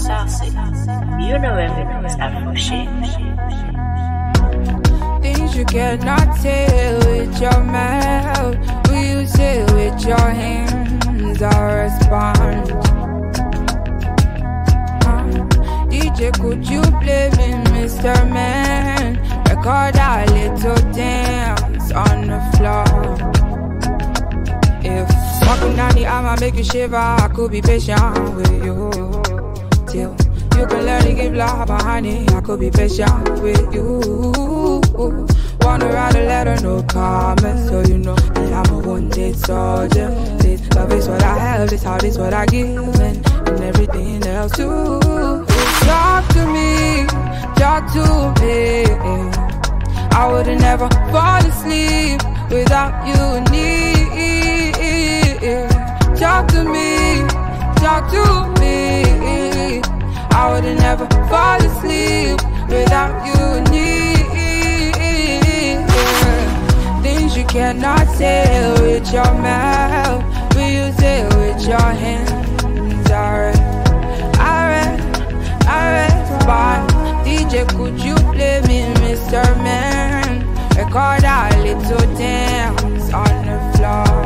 saucy. You know everything's Afro Things you cannot say with your mouth, will you say with your hands? I respond. Uh, DJ, could you play me, Mr. Man? Record a little dance on the floor. If walking down the aisle might make you shiver, I could be patient with you. Till you can learn to give love behind it, I could be patient with you. Wanna write a letter, no comment, so you know that I'm a wounded soldier. This love is what I have, this heart is what I give, and, and everything else too. Talk to me, talk to me. I would've never fall asleep without you near. Talk to me, talk to me. I would've never fall asleep without you near. Things you cannot say with your mouth, will you say with your hands? Alright, alright, alright, fine. DJ, could you play me, Mr. Man? Record a little dance on the floor.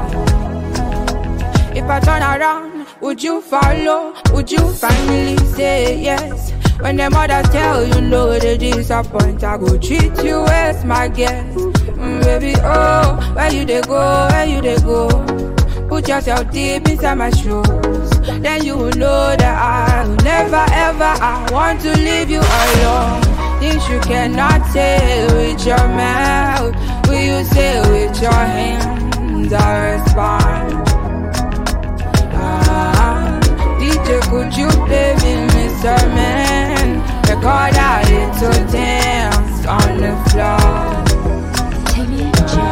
If I turn around, would you follow? Would you finally say yes? When them others tell you no, they disappoint. I go treat you as my guest, mm, baby. Oh, where you they go? Where you they go? Put yourself deep inside my shoes. Then you will know that I will never ever I want to leave you alone. Things you cannot say with your mouth, will you say with your hands? I respond. DJ, could you play me, Mr. Man? Record a little dance on the floor. Talk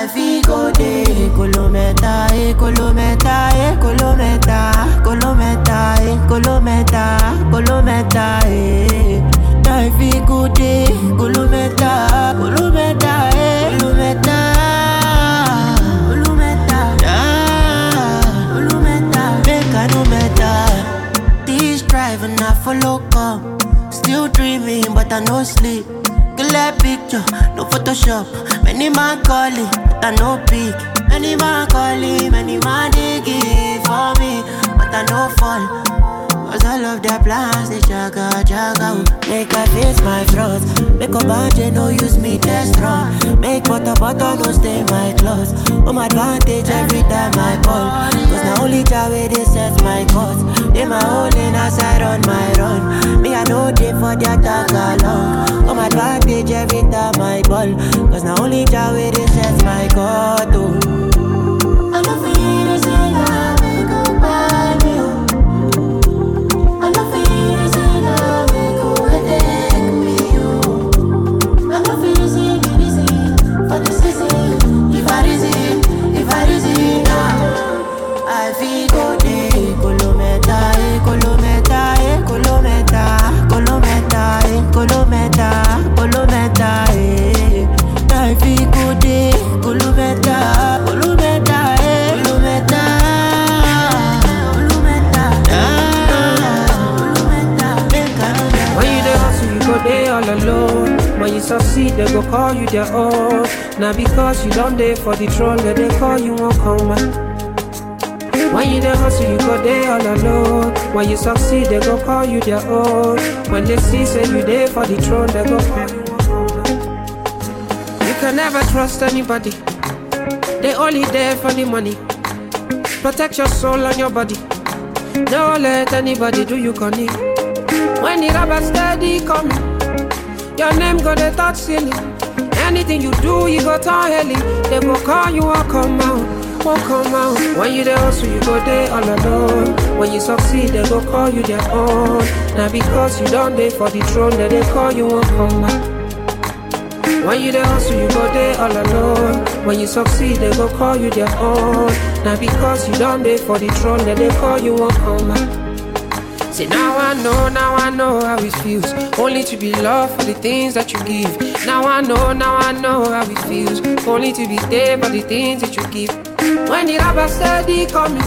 I feel go day. Kolometa, eh, kolometa, eh, kolometa, kolometa, eh, kolometa, kolometa, eh. I feel go day. Kolometa, kolometa, eh, kolometa, driving I follow come. Still dreaming, but I no sleep. Clear picture, no Photoshop. Many man calling, but I no pick. Many man calling, many man digging for me, but I no fall. Cause all of their plans, they jaga, jaga. Oh. Make I face my flaws Make a budget, no use me test run Make butter, butter, no stay my clothes. Oh, Home advantage every time I ball Cause now only Jah way they set my course. They my only as I run my run. Me I know they for the attack along. Oh, Home advantage every time I ball Cause now only Jah way they set my course oh. I don't feel it's enough, succeed, they go call you their own. Now because you don't dey for the throne, that they call you won't come. When you dey hustle, you go dey all alone. When you succeed, they go call you their own. When they see say you dey for the throne, they go call you. You can never trust anybody. They only there for the money. Protect your soul and your body. Don't let anybody do you conny. When the rubber steady coming, your name go the touch ceiling. Anything you do, you go turn heli. They go call you, won't come out, won't come out. When you there hustle, you go there all alone. When you succeed, they go call you their own. Now because you don't there for the throne, then they call you, won't come out. When you there hustle, you go there all alone. When you succeed, they go call you their own. Now because you don't there for the throne, then they call you, won't come out. See now I know, now I know how it feels. Only to be loved for the things that you give. Now I know, now I know how it feels. Only to be there for the things that you give. When the rubber steady coming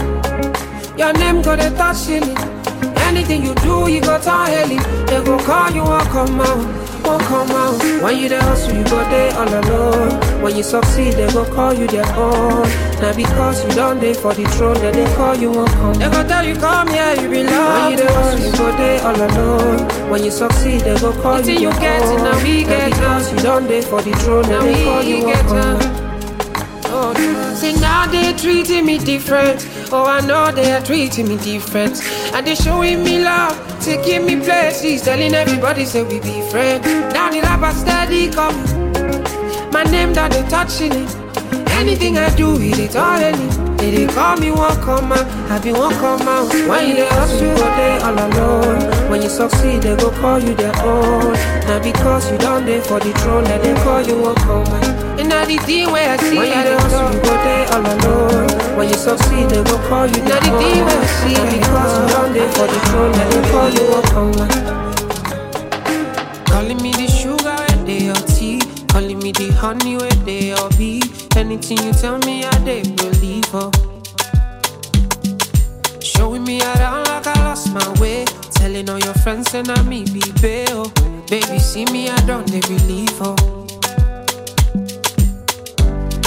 Your name go the touch in it. Anything you do, you go turn heli They go call you, won't come out, won't come out. When you there hustle, you go there all alone When you succeed, they go call you their own Now because you don't there for the throne, then they call you, won't come They go tell you, come here, you belong When you hustle, you go there all alone When you succeed, they go call you you their get own now we get because you don't there for the throne, then they call you, won't come Oh, See now they treating me different. Oh, I know they are treating me different. And they showing me love, taking me places, telling everybody say we be friends. Now the rapper steady coming. My name that they touching it. Anything I do, it is all any. They, they call me one come out, I be one out. When you they hustle, you go there all alone. When you succeed, they go call you their own. Now because you down there for the throne, then they call you one out. And now the thing where I see, when you they hustle, you go there all alone. When you succeed, they go call you their own. Now the thing where I see, now because you down there for the throne, then they call you one out. Calling me the sugar they tea. Calling me the honey where they all be. Anything you tell me, I they believe her. Showing me around like I lost my way. Telling all your friends and I me be bail. Oh. Baby, see me, I don't they believe her.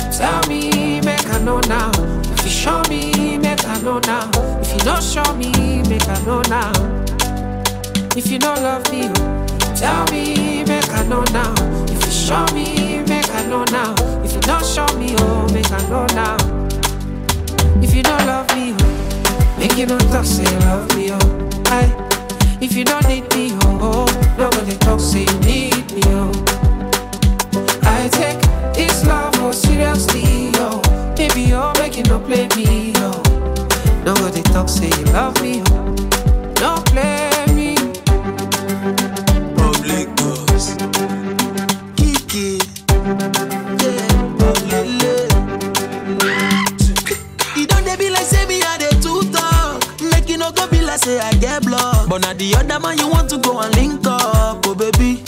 Tell me, make I know now. If you show me, make I know now. If you don't show me, make I know now. If you don't love me, oh, tell me, make I know now. Show me, make I know now. If you don't show me, oh, make I know now. If you don't love me, oh, make you don't talk, say love me, oh. I, if you don't need me, oh, oh, nobody talk, say you need me, oh. I take this love oh seriously, oh. Baby, oh, make you no play me, oh. Nobody talk, say you love me, oh. Don't play say I get blocked. But na the other man you want to go and link up, oh baby.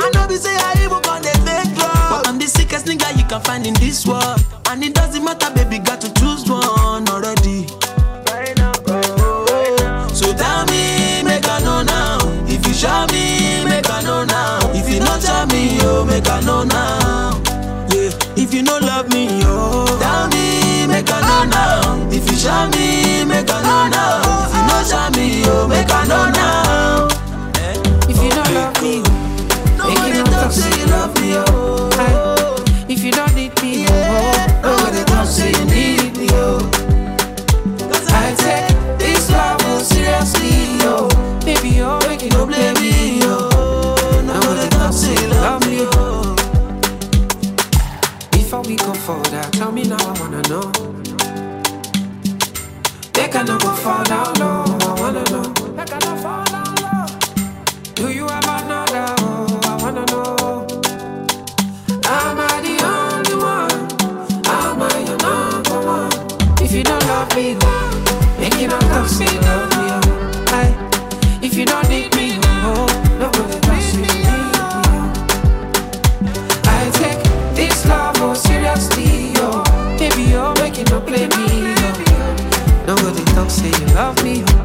I know be say I even con dey fake love. But I'm the sickest nigga you can find in this world. And it doesn't matter, baby, got to choose one already. So tell me, make I know now. If you show me, make I know now. If you not tell me, oh, make I know now. If you no love me, oh, tell me, make I know now. If you show me, wanna know. They cannot go fall down low, I wanna know. They cannot fall down low. Do you have another? Oh, I wanna know. Am I the only one? Am I your number one? If you don't love me, oh, make it not talk, say you love me. Oh. If you don't need oh, me, oh. Nobody talk, say you love me, oh.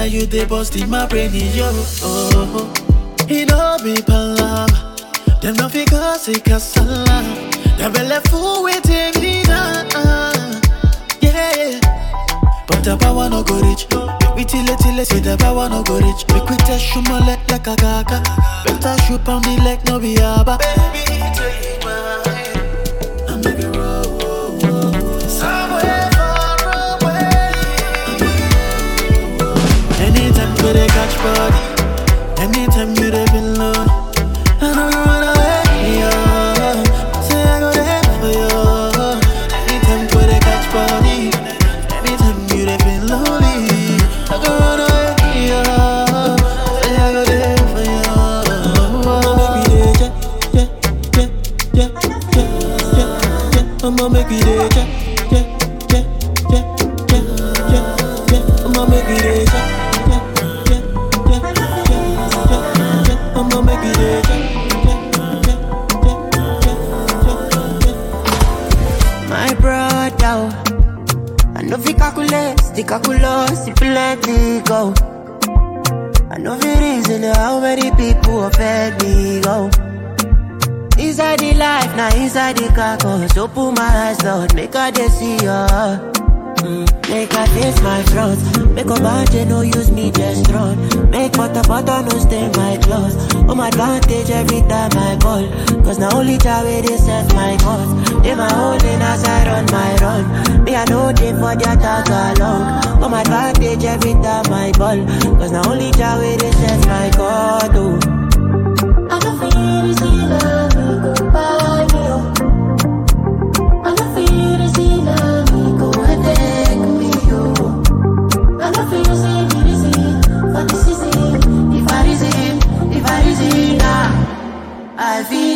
Like you dey bust in my brain, yo. Oh, it no be palava. Them no figure say casala. Them belly full with evidence, yeah. But the power no go reach. We till it till it say the power no go reach. We quit a shoot my leg like a gaga. Better shoot on the leg, no be abba. Baby, take my body, I know fi calculate, the calculus, the plenty go. I know fi reason how many people offend me go. Inside the life, now inside the car, carcass. Open my eyes, Lord, make I see ya. Make I face my front. Make a bad no use me just run. Make butter butter no stain my clothes. On my advantage every time I call. Cause now only where they set my cause. They my holding as I run my run. Me I know they for their tag along. On oh, my advantage every time I ball. Cause now only where they set my cause. Oh. I don't feel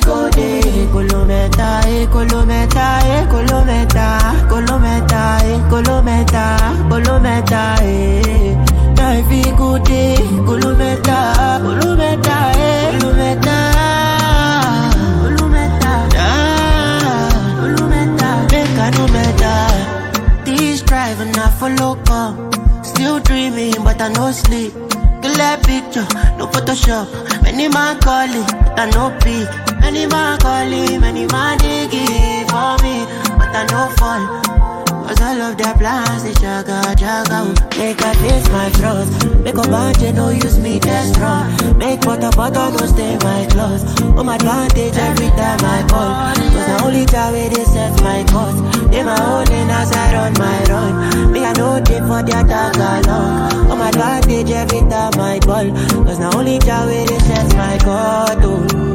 I day, colometa, eh, colometa, eh, colometa, colometa, eh, colometa, colometa, eh. I feel go day, colometa, colometa, eh, colometa, ah, I driving not for local, still dreaming but I no sleep. Clear picture, no Photoshop. Many man calling, but I no pick. Many man calling, many man digging for me, but I no fall. Cause all of their plans, they jaga, jaga Make I face my flaws Make a bunch, no use me, just run Make butter, butter, no stay my clothes. On my advantage every time I call Cause the only time where they set my cause They my holding as I run my run. Me I know they for their tag along. On my advantage every time I call. Cause the only time where they set my cause oh.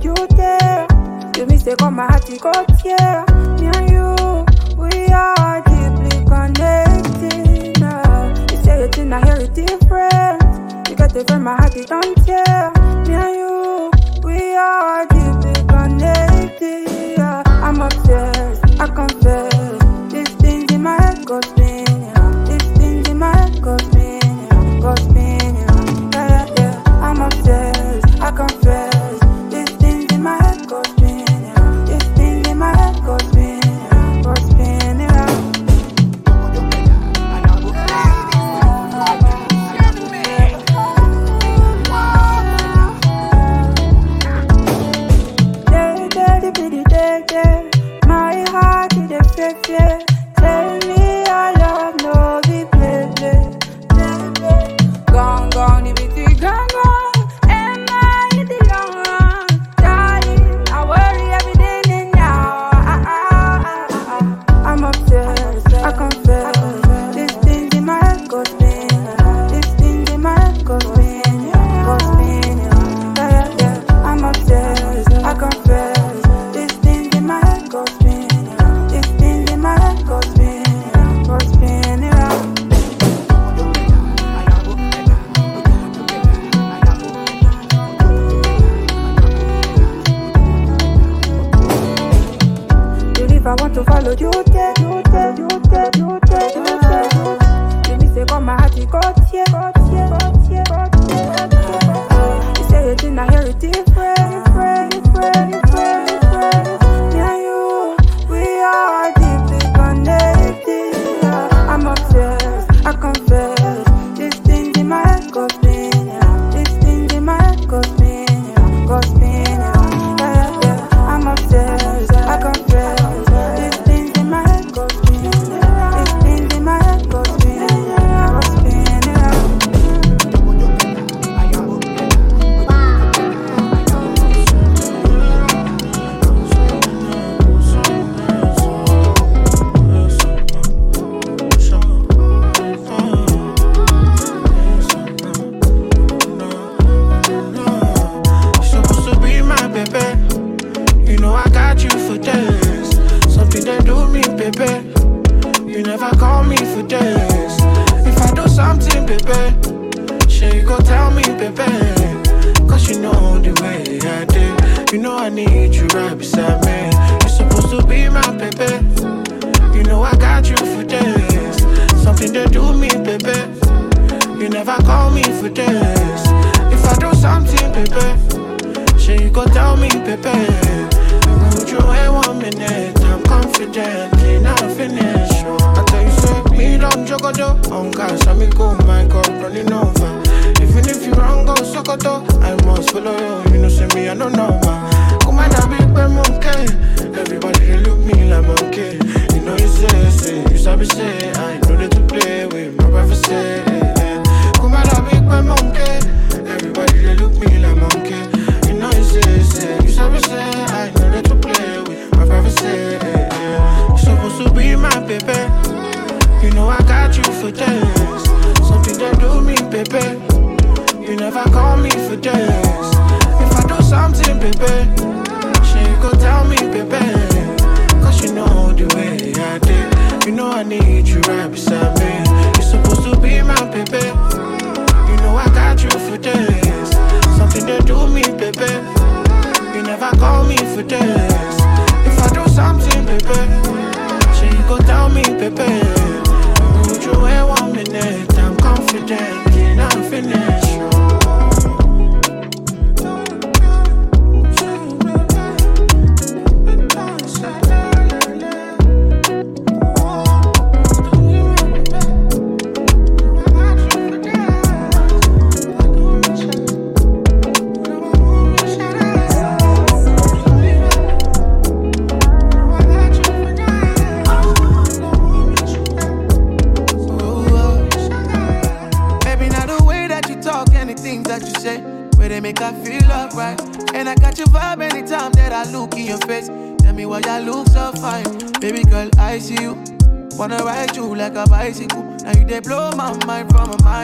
You there. You mistake on my heart, you got yeah. Me and you, we are deeply connected now. You say it in a hear it different. You got it from my heart, you don't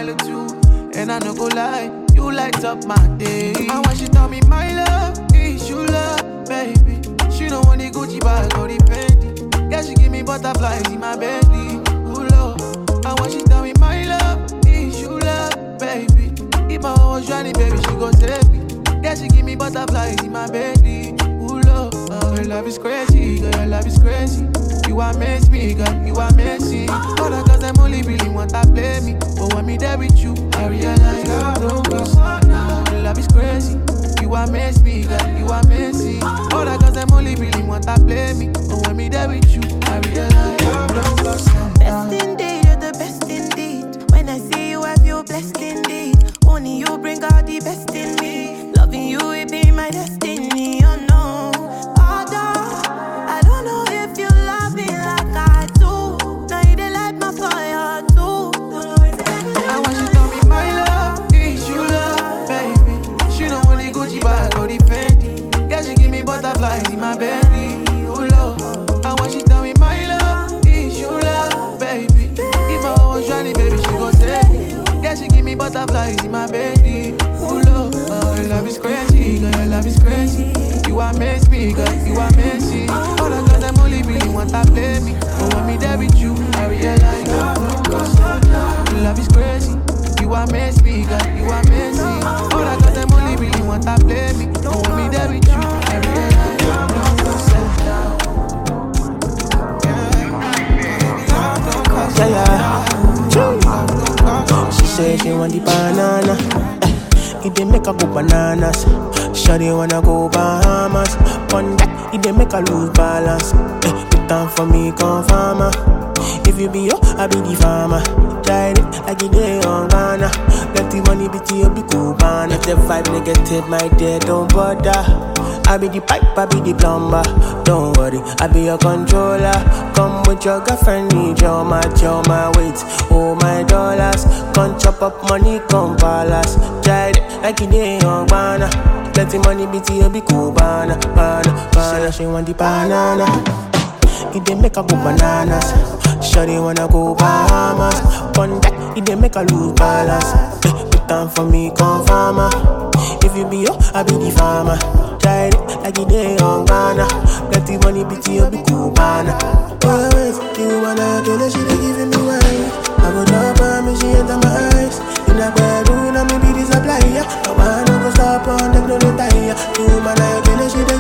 or two. And I no go lie, you light up my day. I want you tell me my love is you love, baby. She don't want the Gucci bag or the Fendi. Yeah, she give me butterflies in my belly. Ooh, Lord. I want she tell me my love is you love, baby. If I was Johnny, baby, she go save me. Yeah, she give me butterflies in my belly. Ooh, love, oh, your love is crazy, girl, your love is crazy. You amaze me, girl, you are amazing. All the girls them only really want to play me, but when me there with you, I realize love don't miss. Your love is crazy. You amaze me, girl, you are amazing. All the girls them only really want to play me, but when me there with you, I realize love don't miss. Best indeed, you're the best indeed. When I see you, I feel blessed indeed. Only you bring out the best in butterflies in my belly. Oh Lord, oh, your love is crazy, girl, your love is crazy. You amaze me, girl, you amazing. All the girls them only really want to play me, but when me there with you, I realize love, your love is crazy. You amaze me, girl, you amazing. All the girls them only really want to play me, but when me there with you, I realize love, Yeah, yeah. Say she want the banana. Eh, it dey make her go bananas. Shawty wanna go Bahamas. On that, it dey make her lose balance. Eh, down for me, come farmer. Ah. If you be yo, I be the farmer. Try it like you dey on Ghana. Let the money be to be man. If the vibe negative, my dear, don't bother. I be the pipe, I be the plumber. Don't worry, I be your controller. Come with your girlfriend, need your match, your my weight, oh my dollars. Come chop up money, come palace. Try it like you did on banana. Let the money be to be cool, banana, banana, banana. She want the banana. It dey make her go bananas. Shawty wanna go Bahamas. On that, it dey make her lose balance. Eh, Put down for me, come farmer. If you be yo, I be the farmer. Try it like it dey on Ghana. The money be to you, be cool. Oh, wait, you wanna kill her, she dey giving me wine. I go drop her, me she enter my eyes. In a bedroom, I me be the supply, yeah. I wanna go stop on the no retire. Two man I get she dey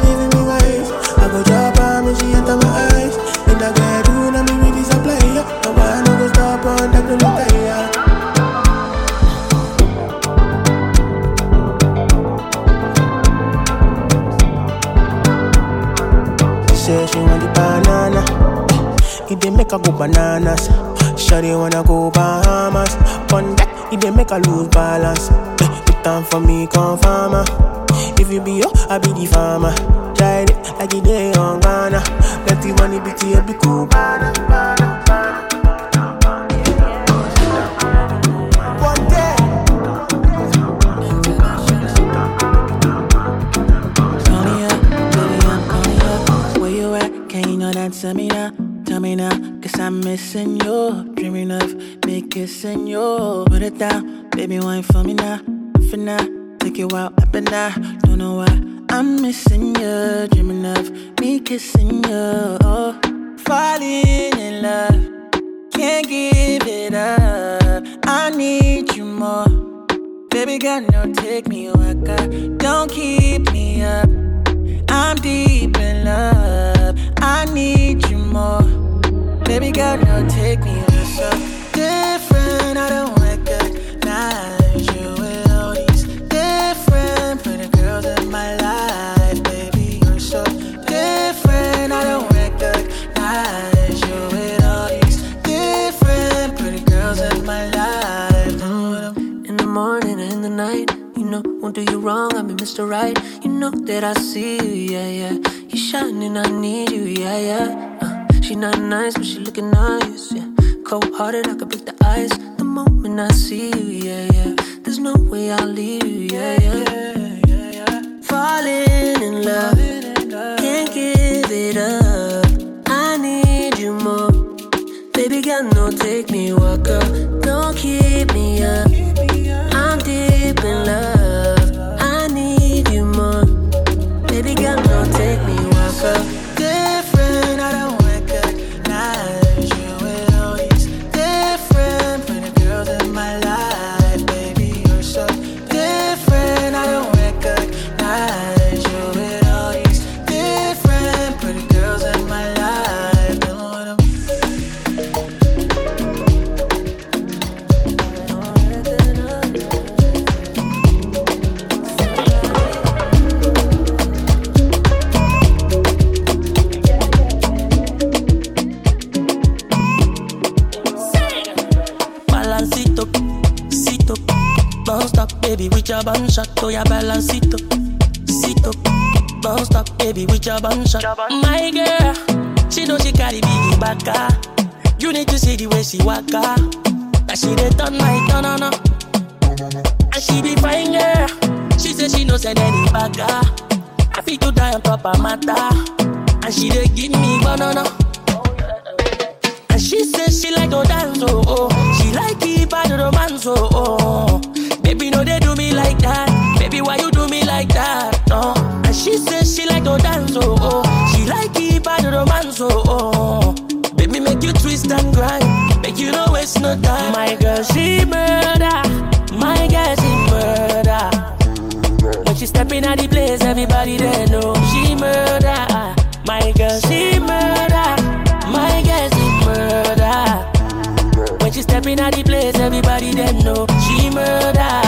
It dey make her go bananas. Shawty wanna go Bahamas. On that, it dey make her lose balance. Eh, Put time for me, come farmer. If you be yo, I be the farmer. Try it like it day on Ghana. Let the money be to you, be cool. Bana, bana, bana. One Tell me now. Cause I'm missing you. Dreaming of me kissing you. Put it down, baby, wine for me now. For now, take you out up and down. Don't know why I'm missing you. Dreaming of me kissing you. Oh, falling in love. Can't give it up. I need you more. Baby girl, no, take me waka. Don't keep me up. I'm deep in love. I need you. Baby girl, no, take me you're so different. I don't recognize you with all these different pretty girls in my life. Baby, you're so different. I don't recognize you with all these different pretty girls in my life. In the morning and in the night, you know, won't do you wrong, I'm Mr. Right. You know that I see you, yeah, yeah. You shining, I need you, yeah, yeah. She not nice, but she looking nice, yeah. Cold hearted, I could break the ice the moment I see you, yeah, yeah. There's no way I'll leave you, yeah, yeah. Falling in love, can't give it up. I need you more. Baby girl, no, take me walk up. Don't keep me up. I'm deep in love. I need you more. Baby girl, no, take me walk up. Your bun shot. Oh, yeah, balance it up, sit up. Don't stop, baby, with your bun shot. My girl, she know she carry biggie back. ah. You need to see the way she walk. ah. That she dey turn my turn on. And she be fine, girl. She say she no send any back. ah. I feel to die on top of matter. And she dey give me banana. And she says she like to dance, oh, oh. She like by the romance, oh, oh. She like to dance, oh, oh. She like it by the romance, oh, oh. Baby, make you twist and grind. Make you no waste no time. My girl, she murder. My girl, she murder. When she step in at the place, everybody there know she murder. My girl, she murder. My girl, she murder. When she step in at the place, everybody there know she murder.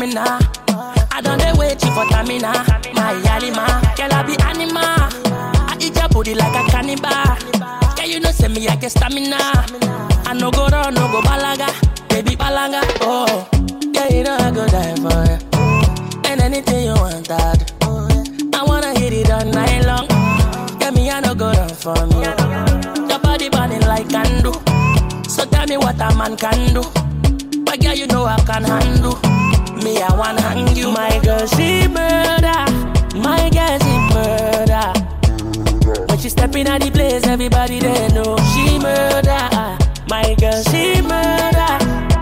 Heart like a criminal. I don't dey wait for Tamina, my Yalima. Girl, I be anima. I eat your booty like a cannibal. Girl, you know, say me, I get stamina. I no go run, no go balaga. Baby, balanga. Oh, yeah, you know, I go die for you. And anything you want, that. I wanna hit it all night long. Yeah, me, I no go run from you. Your body burning like candle. So tell me what a man can do. But girl, you know I can handle. Me, I wanna hang you. My girl, she murder. My girl, she murder. When she step in at the place, everybody there know she murder. My girl, she murder.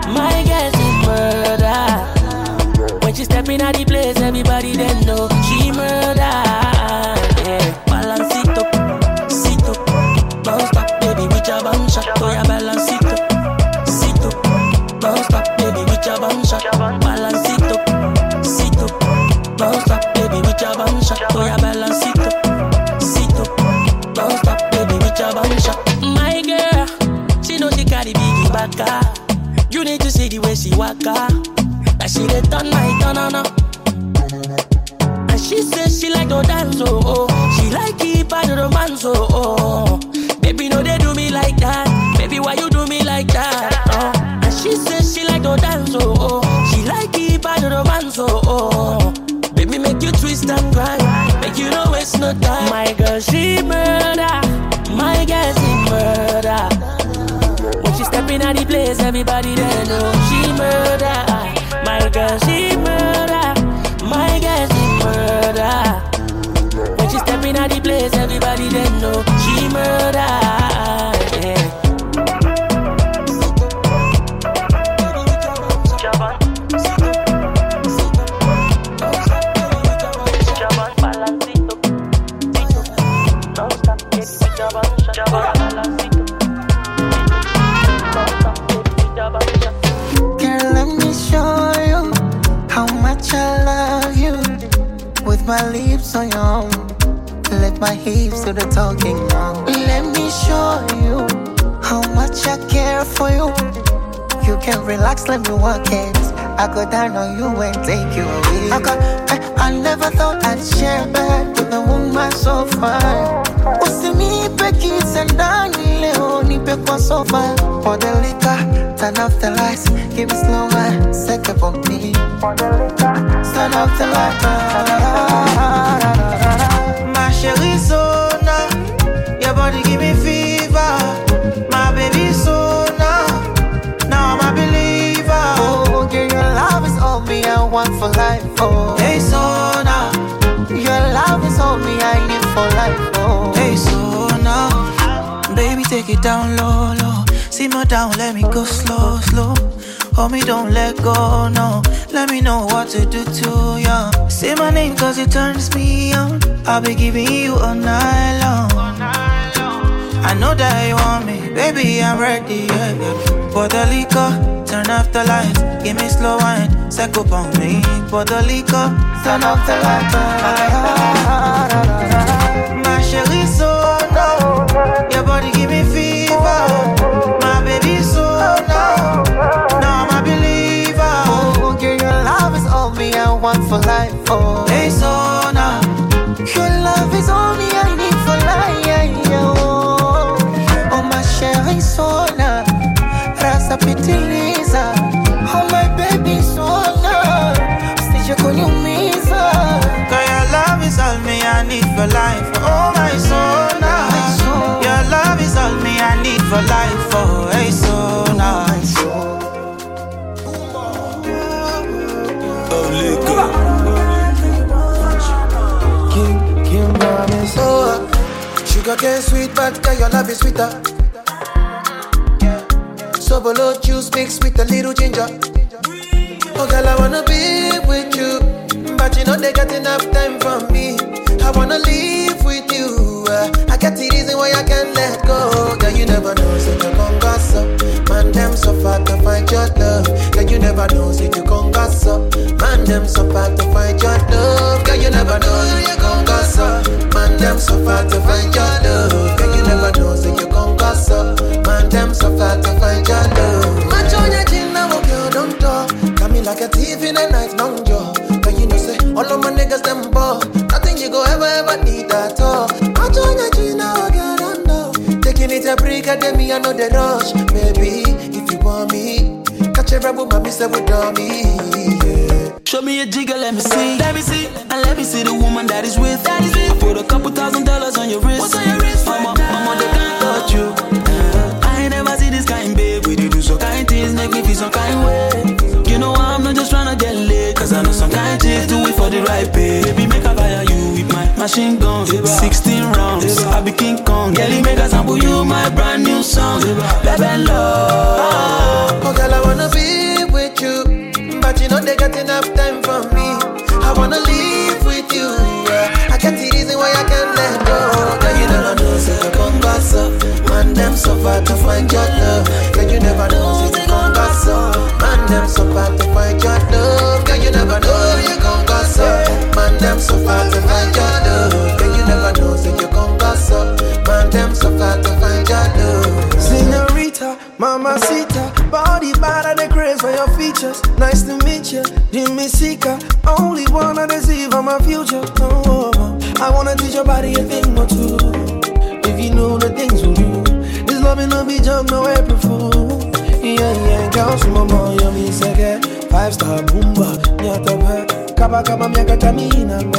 My girl, she murder. When she step in at the place, everybody there know she murder. My turn. And she says she like to dance, oh, oh. She like out of the man, oh, oh. Baby, no, they do me like that. Baby, why you do me like that? Oh. And she says she like to dance, oh, oh. She like out of the man, oh, oh. Baby, make you twist and grind. Make you no waste no time. My girl, she murder. My girl, she murder. When she step in at the place, everybody there know on your own, let my hips do the talking now. Let me show you how much I care for you. You can relax, let me work it. I go down on you and take you away. I, got, I, I never thought I'd share bed with a woman so fine. Usinipe kisa ndani leo, nipe kwa sofa. Liquor, turn off the lights, give me slow on me. For the liquor, turn off the lights. My chérie Sona, your body give me fever. My baby Sona, now I'm a believer. Oh, girl, your love is all me, I want for life. Oh, it down low, low. Simmer down, let me go slow, slow. Hold me, don't let go, no. Let me know what to do to you. Say my name cause it turns me on. I'll be giving you all night long. I know that you want me, baby, I'm ready, yeah. Pour the liquor, turn off the lights, give me slow wine, up on me. Pour the liquor, turn off the lights. Ah, ah, ah, my chérie your body give me fever. My baby Sona, now I'm a believer. oh, girl, your love is all me, I want for life. Oh, Hey Sona, your love is all me, I need for life. Oh, oh my chérie Sona, rasa pitiliza. Oh my baby Sona, usije kuniumiza. Cause your love is all me I need for life. Sweet, but girl, your love is sweeter. Sobolo juice mixed with a little ginger. Oh, girl, I wanna be with you, but you know they got enough time for me. I wanna live with you. uh, I got the reason why I can't let go. Girl, you never know, gossip. So to find your love. Girl, you never know, say you gon' gossip. Man, them so far to find your love. Girl, you never know, say you gon' gossip. Man, them so far to find your love. Girl, you never know, say you gon' gossip. Man, them so far to find your love. Match on your chin, now, girl, don't talk. Got me like a thief in the night, long jaw. But you know, say, all of my niggas, them ball. Nothing you go ever, ever need at all. Match on your chin, now, girl, don't know. Taking it a break, I me, I know the rush. Maybe, a rebel, mommy, say, with me. Yeah. Show me a jigger, let me see. Let me see. And let me see the woman that is with. That is with. I put a couple thousand dollars on your wrist. What's on your wrist? Mama, mama, they can't touch you. Uh, I ain't never see this kind, babe. We do some kind things, make me feel some kind way. You know I'm not just tryna get laid. Cause I know some kind chicks do it for the right pay. Baby, make a fire you with my machine guns. 16 rounds. I be King Kong, Kelly, make a sample you my brand new song. Baby, love. Wanna live with you, yeah. I can't see reason why I can't let go. Girl, you never know, say gon' got so. Man, them so far to find your love. kabaka mamyaka tamina ngo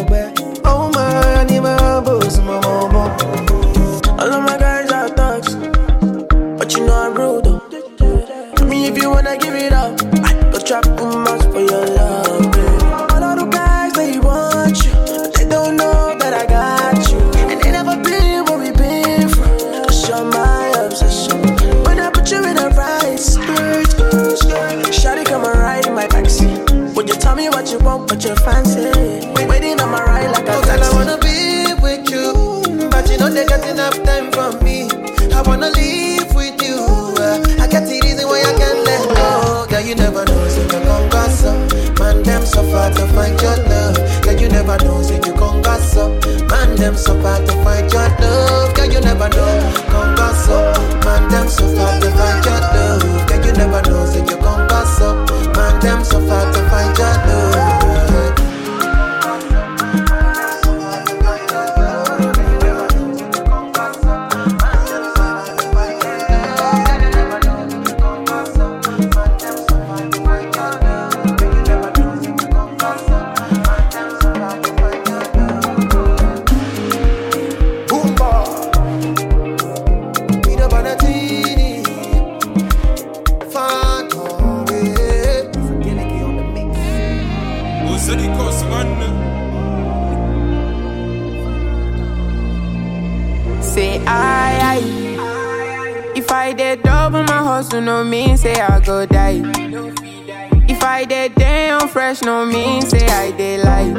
fresh, no mean say I did lie.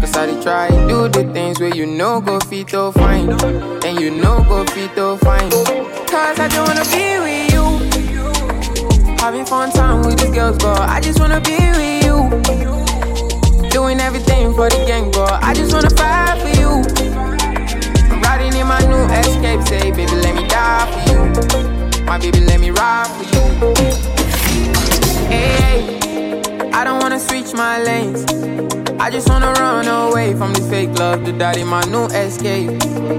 Cause I try do the things where you know go fit to fine. And you know go fit to fine. Cause I just wanna be with you. Having fun time with these girls, but I just wanna be with you. Doing everything for the gang, but I just wanna fight for you. I'm riding in my new escape, say, baby, let me die for you. My baby, let me ride for you. Hey, I don't wanna switch my lanes. I just wanna run away from this fake love to in my new escape.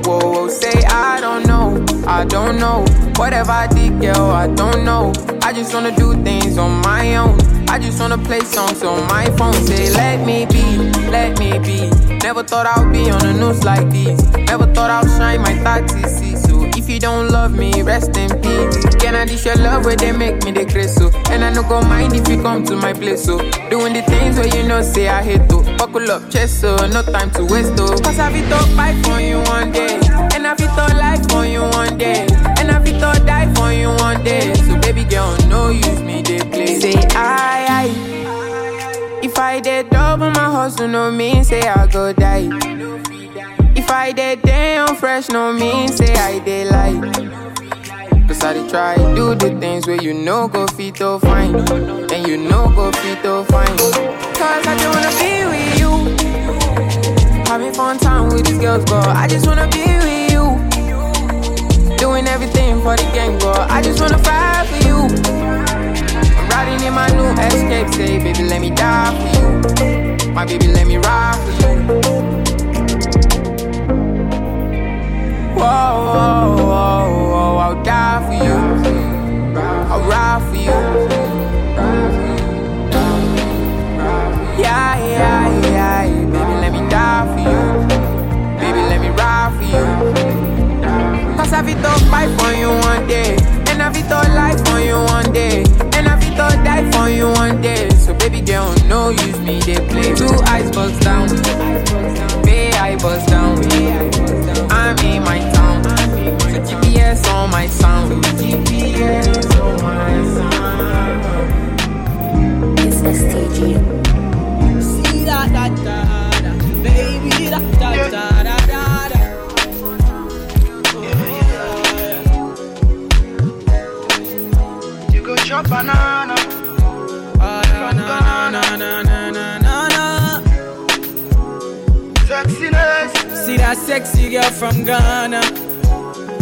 Whoa, whoa, say I don't know, I don't know. Whatever I did, girl, I don't know. I just wanna do things on my own. I just wanna play songs on my phone. Say, let me be, let me be. Never thought I'd be on the news like this. Never thought I'd shine my 30 So if you don't love me, rest in peace. Can I dish your love where they make me the grace so? Oh? And I no go mind if you come to my place so. Doing the things where you know say I hate to. Buckle up, chest so no time to waste oh. Cause I be talk fight for you one day. And I be talk life for you one day. And I be talk die for you one day. So baby girl, no use me, they play. Say I, I. If I did double my hustle, no mean say I go die. If I did fresh, no mean say I did lie. Cause I dey try do the things where you know go fit to fine. And you know go fit to fine. Cause I just wanna be with you. Having fun time with these girls, but I just wanna be with you. Doing everything for the gang, but I just wanna fight for you. I'm riding in my new escape, say, baby, let me die for you. My baby, let me ride for you. I'll die for you. I'll ride for you. Yeah, yeah, yeah, baby, let me die for you. Baby, let me ride for you. Cause I fight for you one day. And I life for you one day. And I die for you one day. So baby girl, no use me, they play. Two eyes down. Bay I bust down be my town. The GPS on my sound. GPS on my sound. It's STG. See da da da da, baby da da da You go drop banana. Ah, banana. banana. See that sexy girl from Ghana.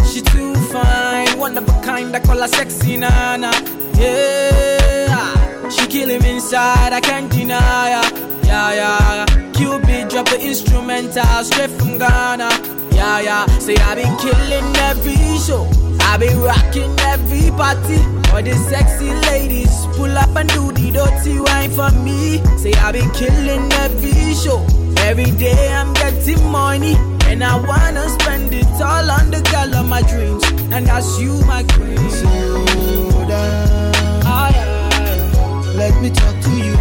She too fine, one of a kind. I call her sexy nana. Yeah, she kill him inside. I can't deny her. Yeah, yeah. Cupid drop the instrumental uh, straight from Ghana. Yeah, yeah. Say I be killing every show. I be rocking every party. All the sexy ladies pull up and do the dirty wine for me. Say I be killing every show. Every day I'm getting money. And I wanna spend it all on the girl of my dreams. And that's you, my queen. Slow down. Ah, yeah. Let me talk to you.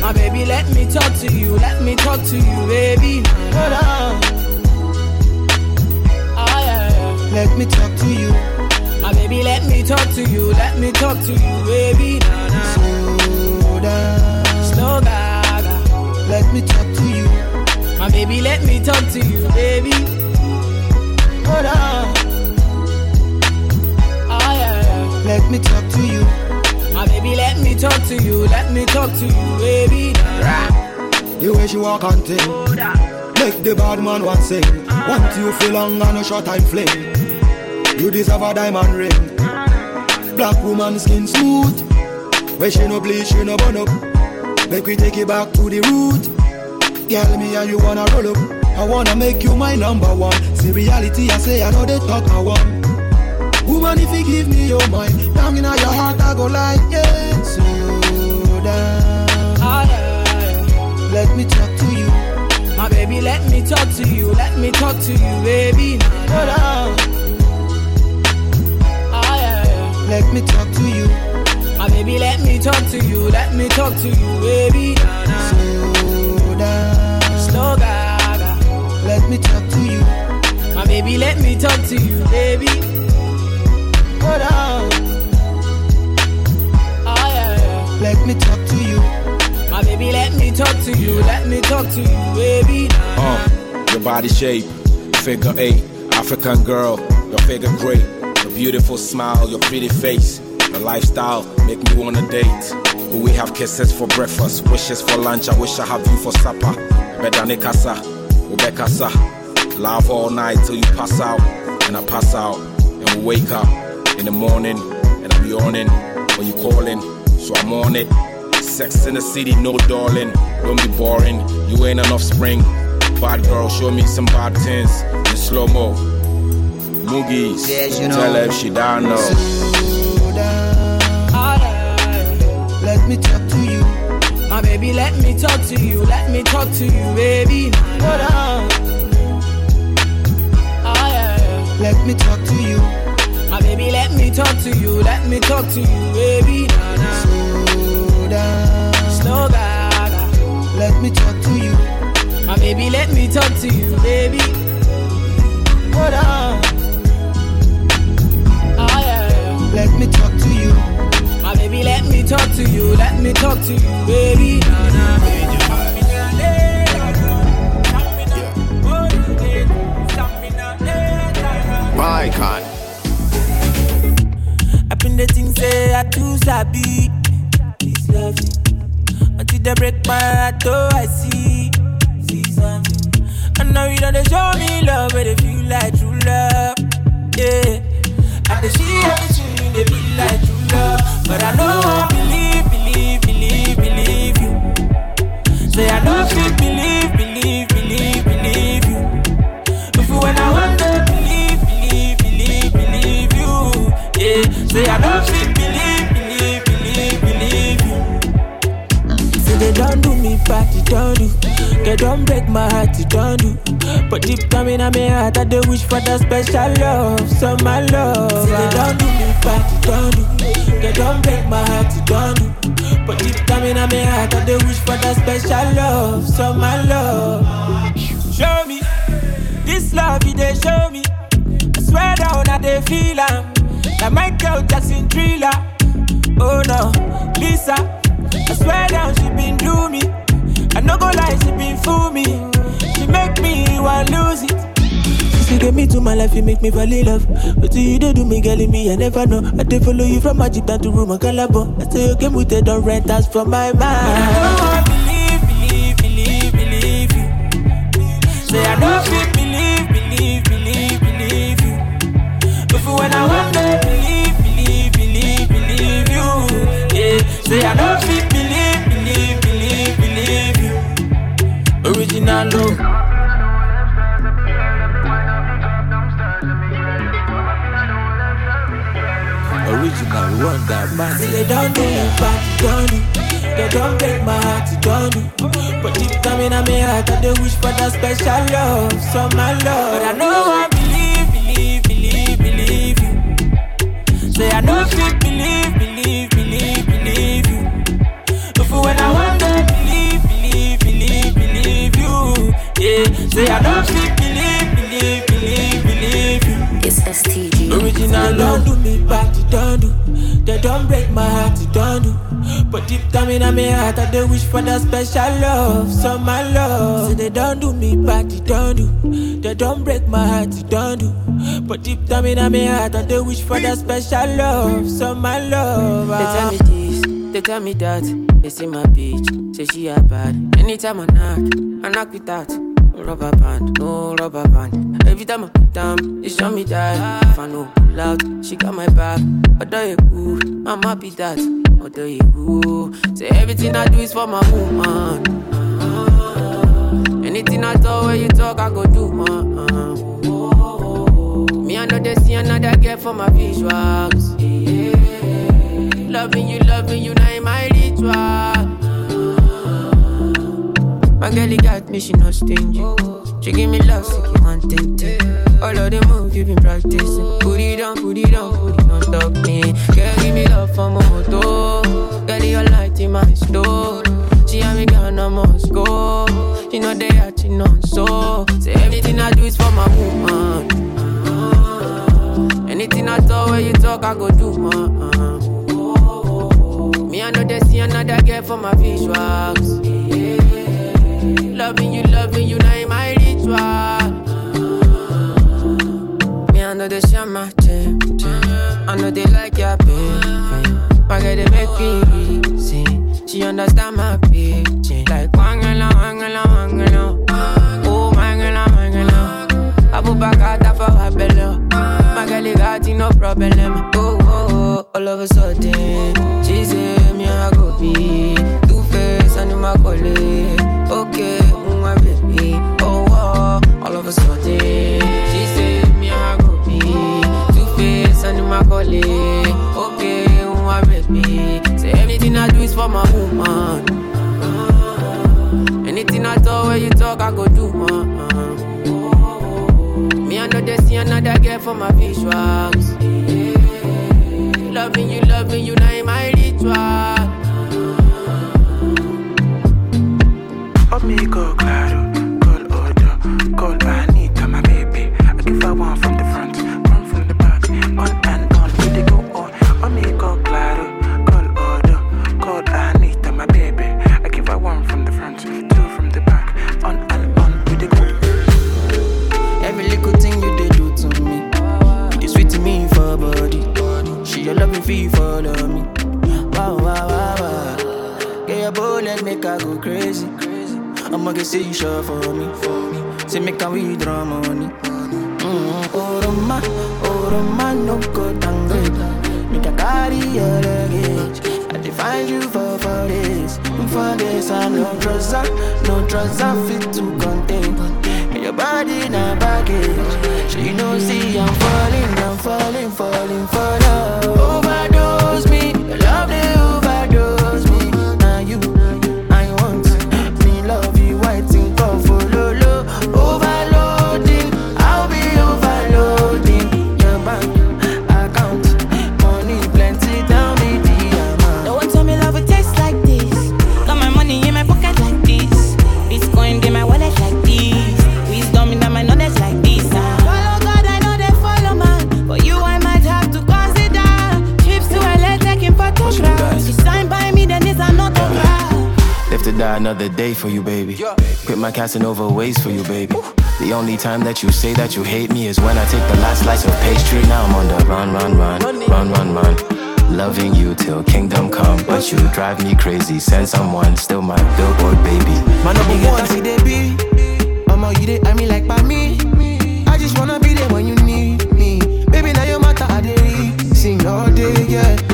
My baby, let me talk to you. Let me talk to you, baby. Hold on. Ah, yeah. Let me talk to you. My baby, let me talk to you. Let me talk to you, baby. Nah, nah. Slow down. Slow gaga. Let me talk to you. My baby, let me talk to you, baby. Hold on. Ah, yeah, yeah. Let me talk to you. My baby, let me talk to you. Let me talk to you, baby. The way she walk and ting. Make the bad man want sing. Want you feel long and a short time fling. You deserve a diamond ring. Black woman skin smooth. Where she no bleach, she no burn up. Make we take it back to the root. Girl, me and you wanna roll up. I wanna make you my number one. See reality, I say I know they talk I want. Woman, if you give me your mind, down in your heart I go like yeah. Slow down. Ah, yeah, yeah. Let me talk to you. My baby, let me talk to you. Let me talk to you, baby. Hold on. Ah, yeah, yeah. Let me talk to you. My baby, let me talk to you. Let me talk to you, baby. Nah, nah. Slow Slow gaga. Let me talk to you. My baby, let me talk to you, baby. Hold on. Ah, yeah, yeah. Let me talk to you. My baby, let me talk to you. Let me talk to you, baby. Nah, nah. Uh, your body shape, figure eight, African girl, your figure great, your beautiful smile, your pretty face, your lifestyle make me wanna date. But we have kisses for breakfast, wishes for lunch. I wish I have you for supper. Bedane kasa, ube kasa, laugh all night till you pass out, and I pass out, and we wake up in the morning, and I'm yawning when you calling, so I'm on it. Sex in the city, no darling. Don't be boring. You ain't enough spring. Bad girl, show me some bad things in slow mo. Moogies, Yes, you tell know. her if she don't know. Slow down. Yeah, yeah. Let me talk My baby, let me talk to you. Let me talk to you, baby. Hold on. Ah, yeah. Let me talk to you. My baby, let me talk to you. Let me talk to you, baby. Nah, nah. Slow down. Slow gaga. Let me talk to you. My baby, let me talk to you, baby. Hold on. Yeah, yeah. Let me talk to you. Baby, let me talk to you. Let me talk to you, baby. Nah, nah. My con. Up in the thing say I too sabi. Love until they break my heart. Oh, I see, see something. And now you know they show me love, but they feel like true love. Yeah, and they see everything they feel like true love. But I know I believe, believe, believe, believe you. Say I know fit don't do. Don't break my heart, they don't do. But deep down in my heart, I do wish for that special love, so my love. Don't do me bad, they don't do. They don't break my heart, they don't do. But deep down in my heart, I do wish for that special love, so my love. Show me this love, they show me. I swear down, I they feel am. Like Michael Jackson thriller. Oh no, Lisa. I swear down she been do me. I no go lie, she been fool me. She make me want lose it. Since you get me to my life, you make me fall in love. But you don't do me, girl, me, I never know. I did follow you from Magic down to Room and Calabo. I say you came with the don't rent us from my mind. I don't believe, believe, believe, believe you. Say I don't feel believe, believe, believe, believe you. For when I want to believe, believe, believe, believe you. Yeah, say I don't feel you. Original one that man. See they don't do me back, don't do. They don't break my heart, do. But deep down in my heart, I they wish for that special love, so my love. But I know I believe, believe, believe, believe you. Say I know believe, believe, say I don't feel believe, believe, believe, believe you. It's STG. Original don't do me back, they don't do. They don't break my heart, they don't do. But deep down in my heart, I they wish for that special love, so my love. Say they don't do me back, they don't do. They don't break my heart, they don't do. But deep down in my heart, I they wish for that special love, so my love. They tell ah. me this, they tell me that. They say my bitch, say she a bad. Anytime I knock, I knock with that. Rubber band, no rubber band. Every time I put down, they show me that. If I know pull out, she got my back. Although you cool, I'm happy that. Although you cool, say everything I do is for my woman. Anything I talk, when you talk, I go do, man. Me, I know they see another girl for my visuals. Loving you, loving you, now in my ritual. My girl, got me, she not stingy. She give me love, so you want it. All of the moves you been practicing. Put it on, put it on, put it on top me. Girl, give me love for my moto. Girl, your light in my store. She and me gonna must go. She know they acting on so. Say everything I do is for my woman. Uh-huh. Anything I talk, when you talk, I go do, man. Uh-huh. Me, I know they see another girl for my visuals. Loving you, loving you, now my ritual. Me, I know they share my gym, I know they like your baby. Girl, they make me reason. She understand my pitching. Like, wangala, wangala, wangala. Oh, uh, wangala, wangala. Back out for her belly. My girl, you got no problem. Oh, uh, oh, uh, oh, all of a sudden, she say, me, I go be. Two face, and my colleague. Colleague. Okay, mm, my baby. Say, anything I do is for my woman. Anything I talk, when you talk, I go do, man. Me, I know they see another girl for my visuals. Loving you, loving you, now in my ritual. Quit over ways for you, baby. The only time that you say that you hate me is when I take the last slice of pastry. Now I'm on the run, run, run, run, run, run. Loving you till kingdom come, but you drive me crazy. Send someone, still my billboard baby. My number one, see they be. Mama, you they, I mean like by me. I just wanna be there when you need me. Baby, now your matter, I dey sing all day, yeah.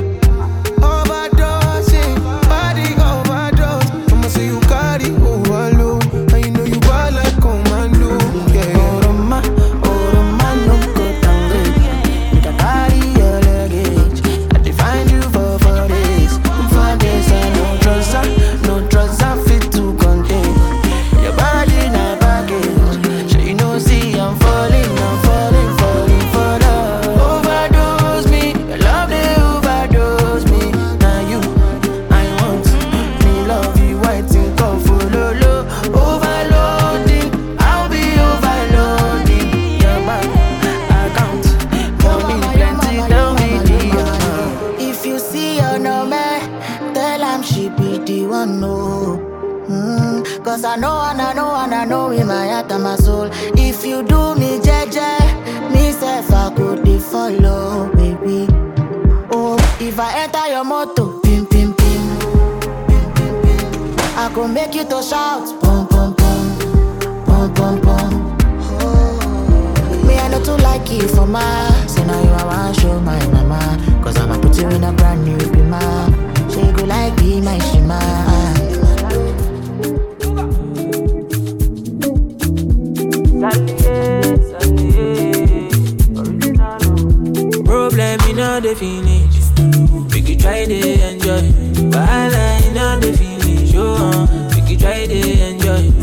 To shout,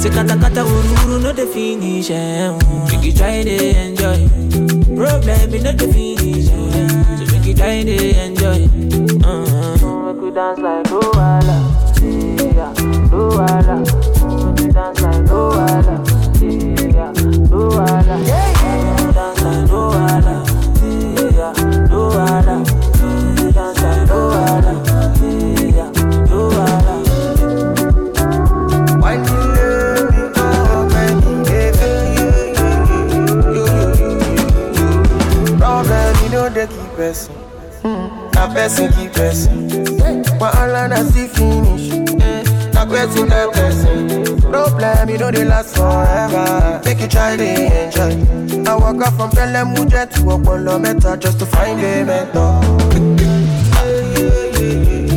Say kata kata uru uru no the finish. Eh, uh, we could try to enjoy. Problem in all the finish. Eh, so we could try to enjoy. Uh-huh. We could dance like Luala. Yeah, Luala. We could dance like Luala. Yeah, Luala. Yeah, person. Na person keep person. Wahala na still finish. Mm, na person na person. Problem, you know they last forever. Make you try to enjoy. I walk up from Pelham Mujet to Opolo Meta just to find a mentor.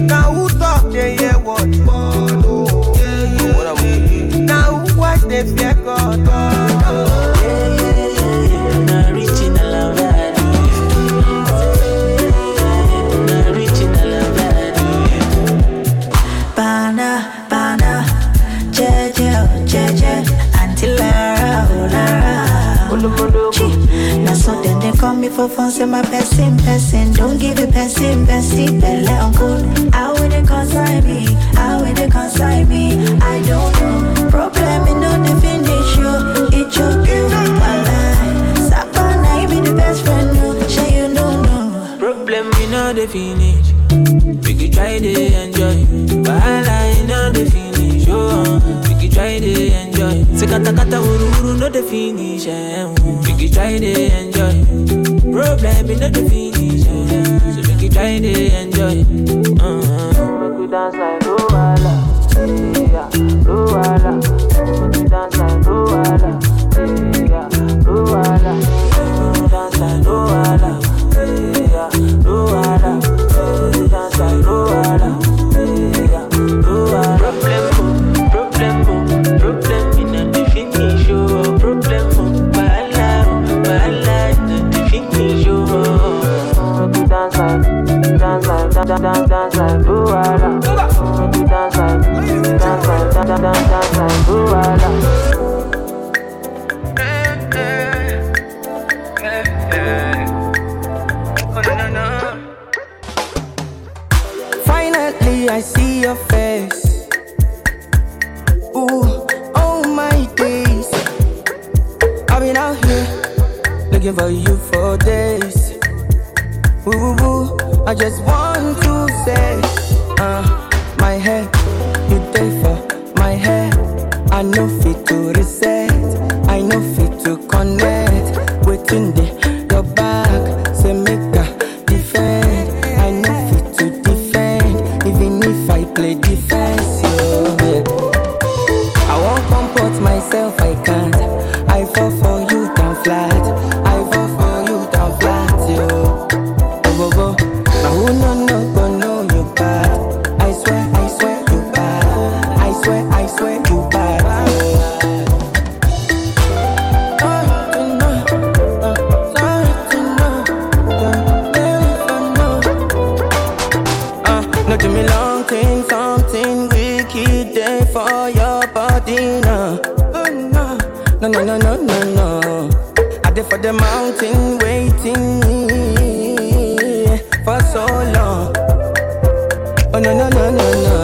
Now who talk they hear what? Now who watch they fear God? For phone, say my person, person. Don't give it person, person, belle on good. How would they consign me? How would they consign me? I don't know. Problem in no the finish you. It choke you, my life. Sapana, you be the best friend, no. Sure you know, no. Problem in the finish. We could try to enjoy. Wahala in the finish. Oh, we could try to enjoy. Say kata kata uru uru no finish. Eh, we could try to enjoy. Problem in the finish. Eh, so we could try to enjoy. Uh-huh. We could dance like for your body now. Oh no, no no no no no no. I did for the mountain waiting for so long. Oh no no no no no.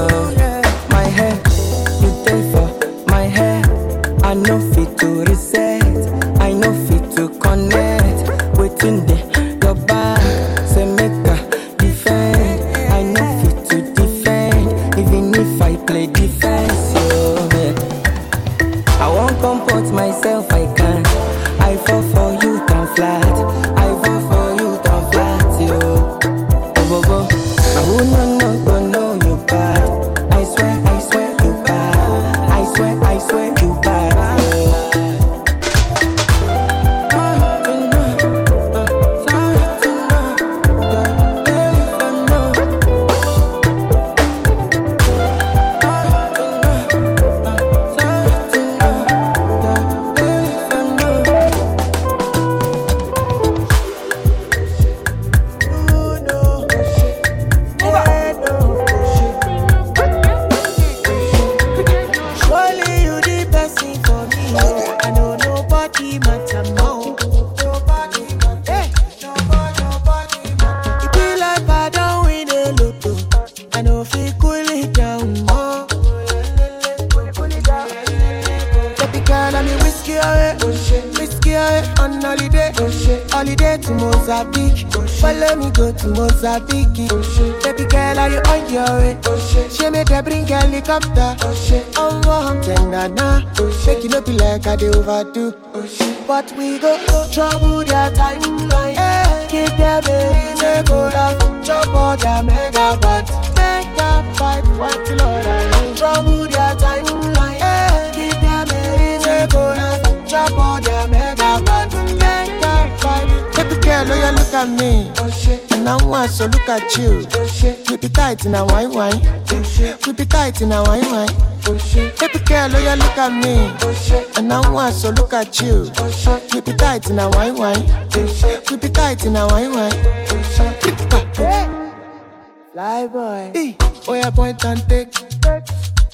At me. And I want so look at you. We be tight in a wine wine. We be tight in a wine wine. Baby girl, oh you look at me. And I want so look at you. We be tight in a wine wine. We be tight in a wine wine. Fly boy. Oh yeah, point and take.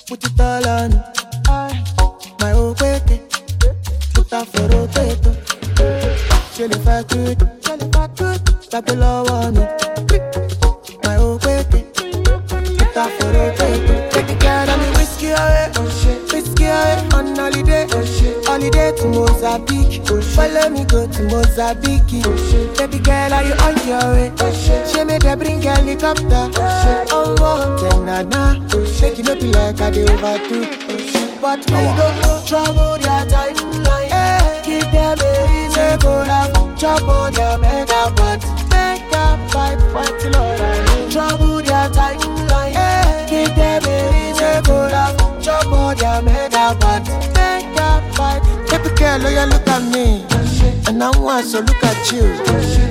Put it all on. My baby. Put that for rotator. Ṣé lè fẹ́ fẹ́ kú? Lọ́wọ́ mi. My old baby. Put that for rotator. Baby girl, I'm whiskey away. Whiskey away on holiday. Holiday to Mozambique. Follow me to Mozambique. Baby girl, are you on your way? She made her bring helicopter. Oh, oh, then na na. Make you no be I do overdo. But we go trouble their timeline. Hey, give them a reason go down. Trouble their megabyte. Megabyte, what the Lord I need. Trouble their timeline. Hey, give them a reason go down. Trouble their megabyte. Megabyte. Baby girl, oh you look at me. And I want so look at you.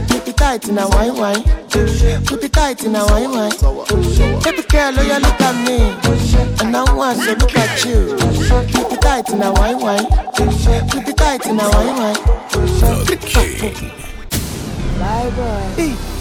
Keep it tight in a wine wine. Keep it tight in a wine wine. Baby girl, oh you look at me. And I want so look at you. Keep it tight in a wine wine. Keep it tight in a wine wine. Bye boy.